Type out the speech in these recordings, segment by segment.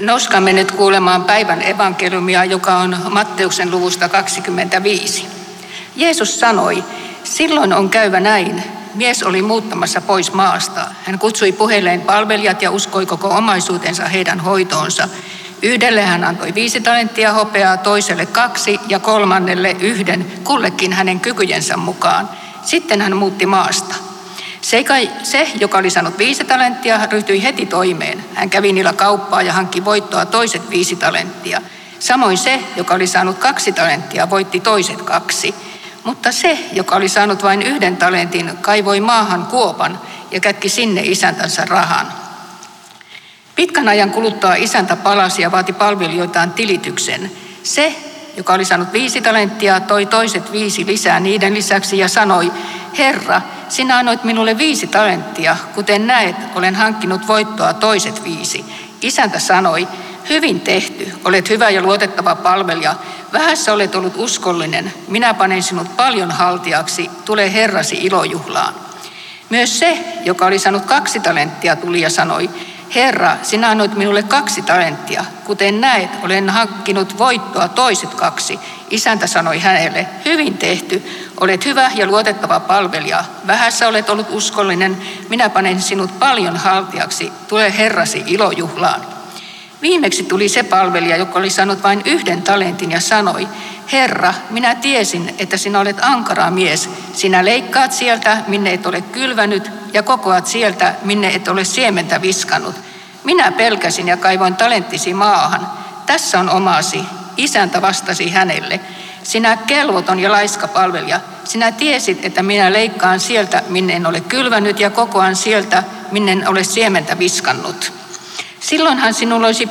Noskamme nyt kuulemaan päivän evankeliumia, joka on Matteuksen luvusta 25. Jeesus sanoi, silloin on käyvä näin. Mies oli muuttamassa pois maasta. Hän kutsui puheleen palvelijat ja uskoi koko omaisuutensa heidän hoitoonsa. Yhdelle hän antoi viisi talenttia hopeaa, toiselle kaksi ja kolmannelle yhden, kullekin hänen kykyjensä mukaan. Sitten hän muutti maasta. Se, joka oli saanut viisi talenttia, ryhtyi heti toimeen. Hän kävi niillä kauppaa ja hankki voittoa toiset viisi talenttia. Samoin se, joka oli saanut kaksi talenttia, voitti toiset kaksi. Mutta se, joka oli saanut vain yhden talentin, kaivoi maahan kuopan ja kätki sinne isäntänsä rahan. Pitkän ajan kuluttua isäntä palasi ja vaati palvelijoitaan tilityksen. Se, joka oli saanut viisi talenttia, toi toiset viisi lisää niiden lisäksi ja sanoi, Herra, sinä annoit minulle viisi talenttia, kuten näet, olen hankkinut voittoa toiset viisi. Isäntä sanoi, hyvin tehty, olet hyvä ja luotettava palvelija, vähässä olet ollut uskollinen, minä panen sinut paljon haltiaksi, tule Herrasi ilojuhlaan. Myös se, joka oli saanut kaksi talenttia, tuli ja sanoi, Herra, sinä annoit minulle kaksi talenttia. Kuten näet, olen hankkinut voittoa toiset kaksi. Isäntä sanoi hänelle, hyvin tehty, olet hyvä ja luotettava palvelija. Vähässä olet ollut uskollinen, minä panen sinut paljon haltiaksi, tule Herrasi ilojuhlaan. Viimeksi tuli se palvelija, joka oli saanut vain yhden talentin ja sanoi, Herra, minä tiesin, että sinä olet ankara mies. Sinä leikkaat sieltä, minne et ole kylvänyt, ja kokoat sieltä, minne et ole siementä viskannut. Minä pelkäsin ja kaivoin talenttisi maahan. Tässä on omasi. Isäntä vastasi hänelle. Sinä kelvoton ja laiska palvelija, sinä tiesit, että minä leikkaan sieltä, minne en ole kylvänyt, ja kokoan sieltä, minne en ole siementä viskannut. Silloinhan sinulla olisi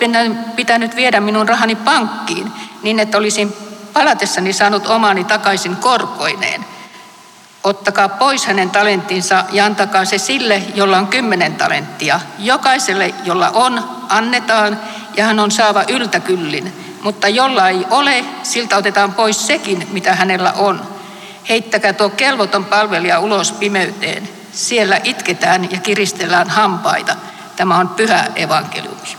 pitänyt viedä minun rahani pankkiin, niin että olisin palatessani saanut omani takaisin korkoineen. Ottakaa pois hänen talenttinsa ja antakaa se sille, jolla on kymmenen talenttia. Jokaiselle, jolla on, annetaan ja hän on saava yltäkyllin. Mutta jolla ei ole, siltä otetaan pois sekin, mitä hänellä on. Heittäkää tuo kelvoton palvelija ulos pimeyteen. Siellä itketään ja kiristellään hampaita. Tämä on pyhä evankeliumi.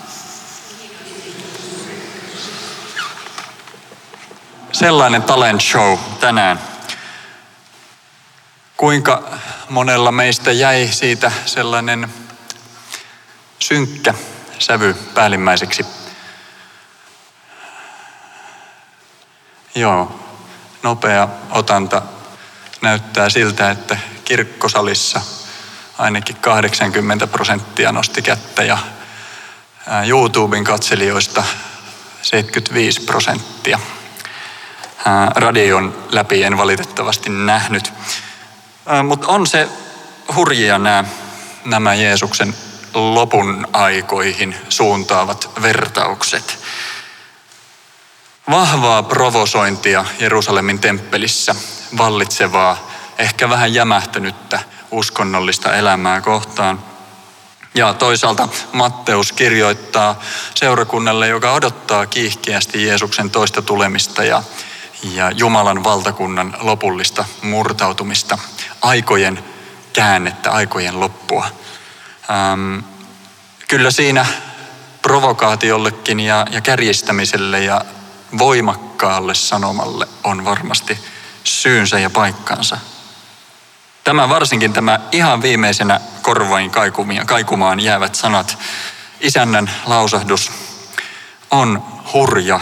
Sellainen talent show tänään. Kuinka monella meistä jäi siitä sellainen synkkä sävy päällimmäiseksi? Joo, nopea otanta näyttää siltä, että kirkkosalissa ainakin 80 prosenttia nosti kättä ja YouTuben katselijoista 75 prosenttia. Radion läpi en valitettavasti nähnyt. Mutta on se hurjia nämä, nämä Jeesuksen lopun aikoihin suuntaavat vertaukset. Vahvaa provosointia Jerusalemin temppelissä, vallitsevaa, ehkä vähän jämähtänyttä uskonnollista elämää kohtaan. Ja toisaalta Matteus kirjoittaa seurakunnalle, joka odottaa kiihkeästi Jeesuksen toista tulemista ja, ja Jumalan valtakunnan lopullista murtautumista, aikojen käännettä, aikojen loppua. Ähm, kyllä siinä provokaatiollekin ja, ja kärjistämiselle ja voimakkaalle sanomalle on varmasti syynsä ja paikkansa. Tämä varsinkin tämä ihan viimeisenä korvain kaikumaan jäävät sanat, isännän lausahdus, on hurja.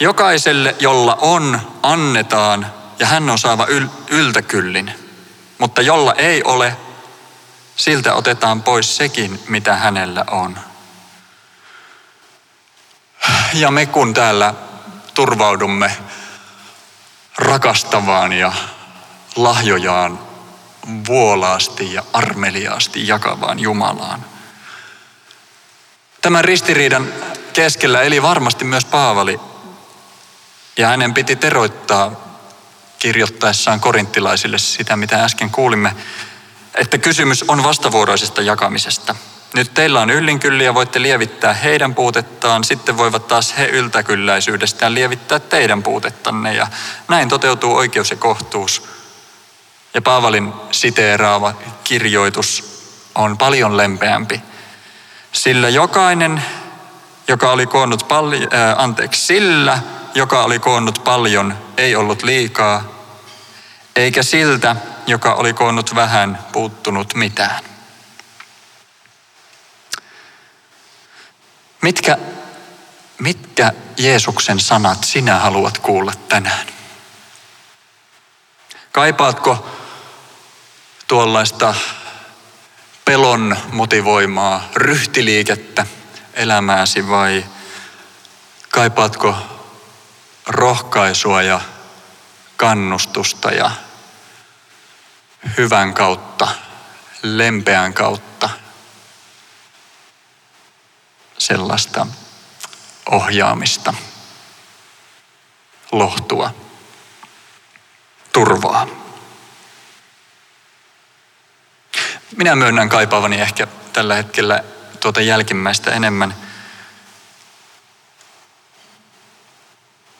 Jokaiselle, jolla on, annetaan ja hän on saava yl- yltäkyllin. Mutta jolla ei ole, siltä otetaan pois sekin, mitä hänellä on. Ja me kun täällä turvaudumme rakastavaan ja lahjojaan vuolaasti ja armeliaasti jakavaan Jumalaan. Tämän ristiriidan keskellä eli varmasti myös Paavali, ja hänen piti teroittaa kirjoittaessaan korinttilaisille sitä, mitä äsken kuulimme, että kysymys on vastavuoroisesta jakamisesta. Nyt teillä on yllinkylliä, voitte lievittää heidän puutettaan, sitten voivat taas he yltäkylläisyydestään lievittää teidän puutettanne ja näin toteutuu oikeus ja kohtuus. Ja Paavalin siteeraava kirjoitus on paljon lempeämpi, sillä jokainen, joka oli koonnut paljon, äh, anteeksi, sillä, joka oli koonnut paljon, ei ollut liikaa, eikä siltä, joka oli koonnut vähän, puuttunut mitään. Mitkä, mitkä Jeesuksen sanat sinä haluat kuulla tänään? Kaipaatko tuollaista pelon motivoimaa ryhtiliikettä elämääsi vai kaipaatko rohkaisua ja kannustusta ja hyvän kautta, lempeän kautta sellaista ohjaamista, lohtua, turvaa. Minä myönnän kaipaavani ehkä tällä hetkellä tuota jälkimmäistä enemmän.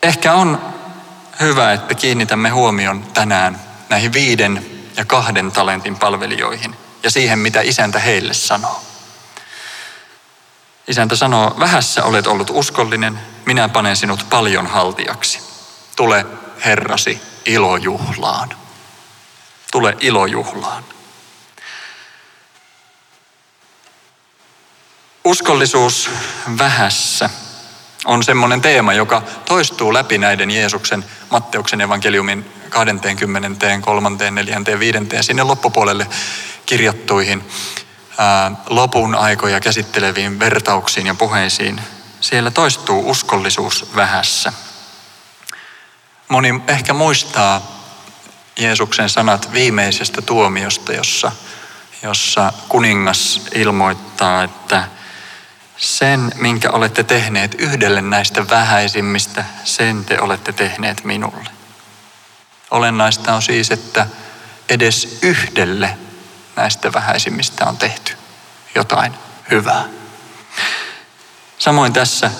Ehkä on hyvä, että kiinnitämme huomion tänään näihin viiden ja kahden talentin palvelijoihin ja siihen, mitä isäntä heille sanoo. Isäntä sanoo, vähässä olet ollut uskollinen, minä panen sinut paljon haltiaksi. Tule Herrasi ilojuhlaan. Tule ilojuhlaan. Uskollisuus vähässä on semmoinen teema, joka toistuu läpi näiden Jeesuksen Matteuksen evankeliumin 20, 3, 4, 5 sinne loppupuolelle kirjattuihin lopun aikoja käsitteleviin vertauksiin ja puheisiin. Siellä toistuu uskollisuus vähässä. Moni ehkä muistaa Jeesuksen sanat viimeisestä tuomiosta, jossa, jossa kuningas ilmoittaa, että sen, minkä olette tehneet yhdelle näistä vähäisimmistä, sen te olette tehneet minulle. Olennaista on siis, että edes yhdelle näistä vähäisimmistä on tehty jotain hyvää. Samoin tässä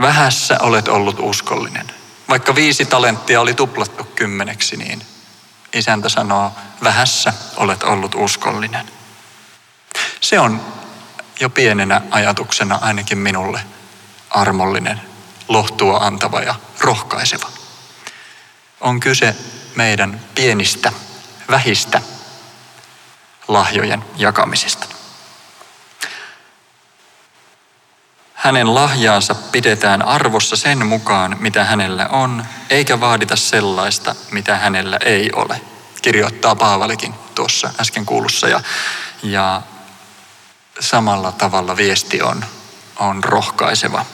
vähässä olet ollut uskollinen. Vaikka viisi talenttia oli tuplattu kymmeneksi, niin isäntä sanoo, vähässä olet ollut uskollinen. Se on jo pienenä ajatuksena ainakin minulle armollinen, lohtua antava ja rohkaiseva. On kyse meidän pienistä, vähistä lahjojen jakamisesta. Hänen lahjaansa pidetään arvossa sen mukaan, mitä hänellä on, eikä vaadita sellaista, mitä hänellä ei ole. Kirjoittaa Paavalikin tuossa äsken kuulussa. Ja, ja samalla tavalla viesti on, on rohkaiseva.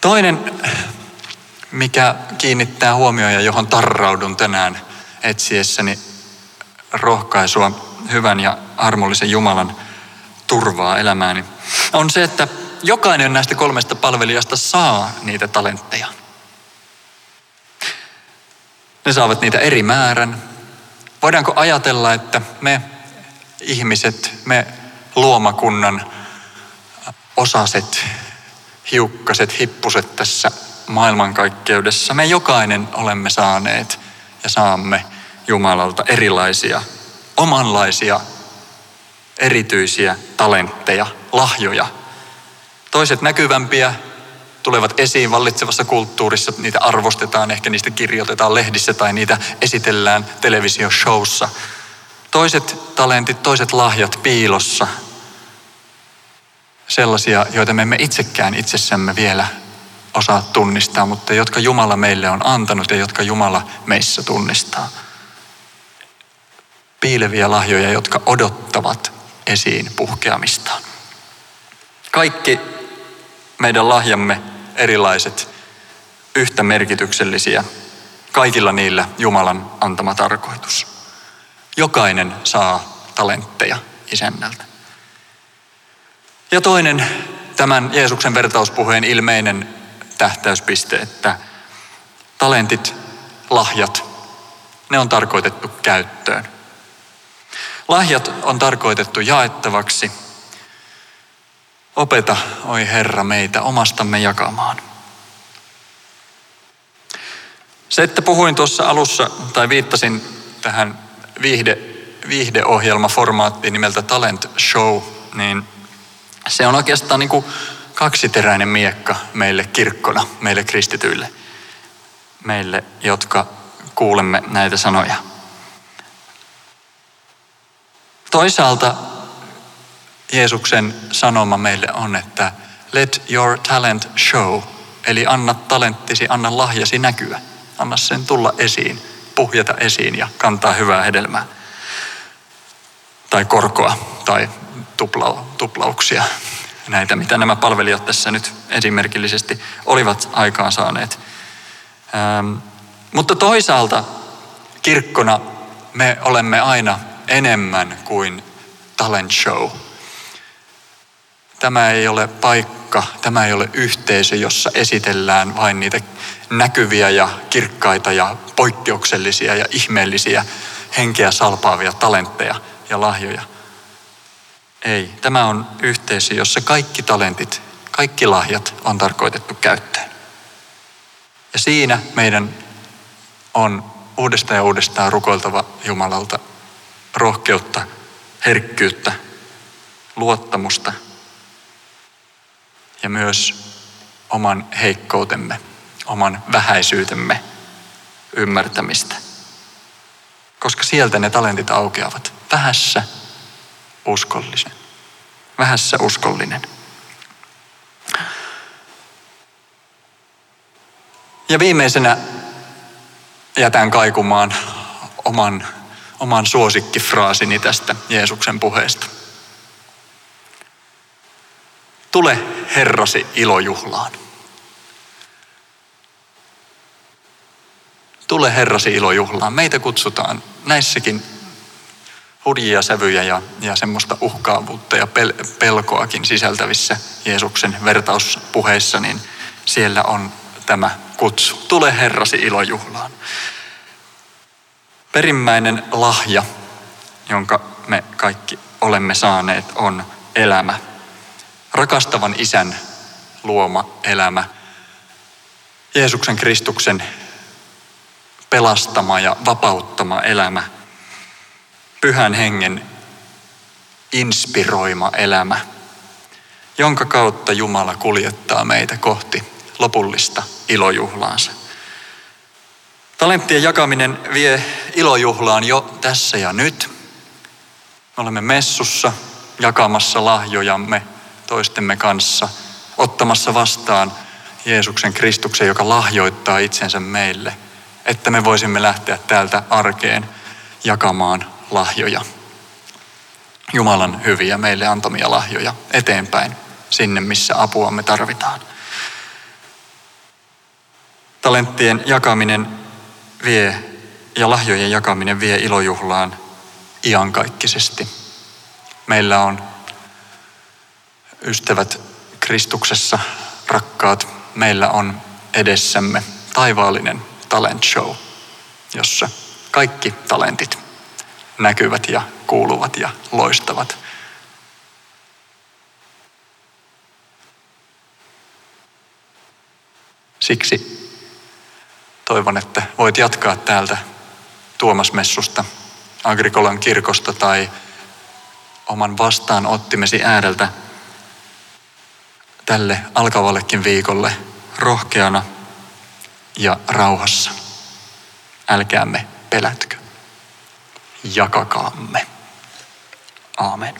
Toinen, mikä kiinnittää huomioon ja johon tarraudun tänään etsiessäni rohkaisua hyvän ja armollisen Jumalan turvaa elämääni, on se, että jokainen näistä kolmesta palvelijasta saa niitä talentteja. Ne saavat niitä eri määrän, Voidaanko ajatella, että me ihmiset, me luomakunnan osaset, hiukkaset, hippuset tässä maailmankaikkeudessa, me jokainen olemme saaneet ja saamme Jumalalta erilaisia, omanlaisia, erityisiä talentteja, lahjoja. Toiset näkyvämpiä, tulevat esiin vallitsevassa kulttuurissa, niitä arvostetaan, ehkä niistä kirjoitetaan lehdissä tai niitä esitellään televisioshowssa. Toiset talentit, toiset lahjat piilossa, sellaisia, joita me emme itsekään itsessämme vielä osaa tunnistaa, mutta jotka Jumala meille on antanut ja jotka Jumala meissä tunnistaa. Piileviä lahjoja, jotka odottavat esiin puhkeamistaan. Kaikki meidän lahjamme erilaiset, yhtä merkityksellisiä, kaikilla niillä Jumalan antama tarkoitus. Jokainen saa talentteja isännältä. Ja toinen tämän Jeesuksen vertauspuheen ilmeinen tähtäyspiste, että talentit, lahjat, ne on tarkoitettu käyttöön. Lahjat on tarkoitettu jaettavaksi – Opeta, oi Herra, meitä omastamme jakamaan. Se, että puhuin tuossa alussa tai viittasin tähän viihde, viihdeohjelmaformaatti nimeltä Talent Show, niin se on oikeastaan niin kuin kaksiteräinen miekka meille kirkkona, meille kristityille, meille, jotka kuulemme näitä sanoja. Toisaalta Jeesuksen sanoma meille on, että let your talent show, eli anna talenttisi, anna lahjasi näkyä. Anna sen tulla esiin, puhjata esiin ja kantaa hyvää hedelmää. Tai korkoa tai tupla, tuplauksia. Näitä, mitä nämä palvelijat tässä nyt esimerkillisesti olivat aikaan saaneet. Ähm, mutta toisaalta kirkkona me olemme aina enemmän kuin talent show. Tämä ei ole paikka, tämä ei ole yhteisö, jossa esitellään vain niitä näkyviä ja kirkkaita ja poikkeuksellisia ja ihmeellisiä henkeä salpaavia talentteja ja lahjoja. Ei, tämä on yhteisö, jossa kaikki talentit, kaikki lahjat on tarkoitettu käyttöön. Ja siinä meidän on uudestaan ja uudestaan rukoiltava Jumalalta rohkeutta, herkkyyttä, luottamusta ja myös oman heikkoutemme, oman vähäisyytemme ymmärtämistä. Koska sieltä ne talentit aukeavat. Vähässä uskollinen. Vähässä uskollinen. Ja viimeisenä jätän kaikumaan oman, oman suosikkifraasini tästä Jeesuksen puheesta. Tule Herrasi ilojuhlaan. Tule Herrasi ilojuhlaan. Meitä kutsutaan näissäkin hurjia sävyjä ja, ja semmoista uhkaavuutta ja pel, pelkoakin sisältävissä Jeesuksen vertauspuheissa, niin siellä on tämä kutsu. Tule Herrasi ilojuhlaan. Perimmäinen lahja, jonka me kaikki olemme saaneet, on elämä. Rakastavan isän luoma elämä. Jeesuksen Kristuksen pelastama ja vapauttama elämä. Pyhän hengen inspiroima elämä, jonka kautta Jumala kuljettaa meitä kohti lopullista ilojuhlaansa. Talenttien jakaminen vie ilojuhlaan jo tässä ja nyt. Me olemme messussa jakamassa lahjojamme toistemme kanssa, ottamassa vastaan Jeesuksen Kristuksen, joka lahjoittaa itsensä meille, että me voisimme lähteä täältä arkeen jakamaan lahjoja. Jumalan hyviä meille antamia lahjoja eteenpäin sinne, missä apuamme tarvitaan. Talenttien jakaminen vie ja lahjojen jakaminen vie ilojuhlaan iankaikkisesti. Meillä on ystävät Kristuksessa, rakkaat, meillä on edessämme taivaallinen talent show, jossa kaikki talentit näkyvät ja kuuluvat ja loistavat. Siksi toivon, että voit jatkaa täältä Tuomasmessusta, Agrikolan kirkosta tai oman vastaanottimesi ääreltä tälle alkavallekin viikolle rohkeana ja rauhassa. Älkäämme pelätkö. Jakakaamme. Aamen.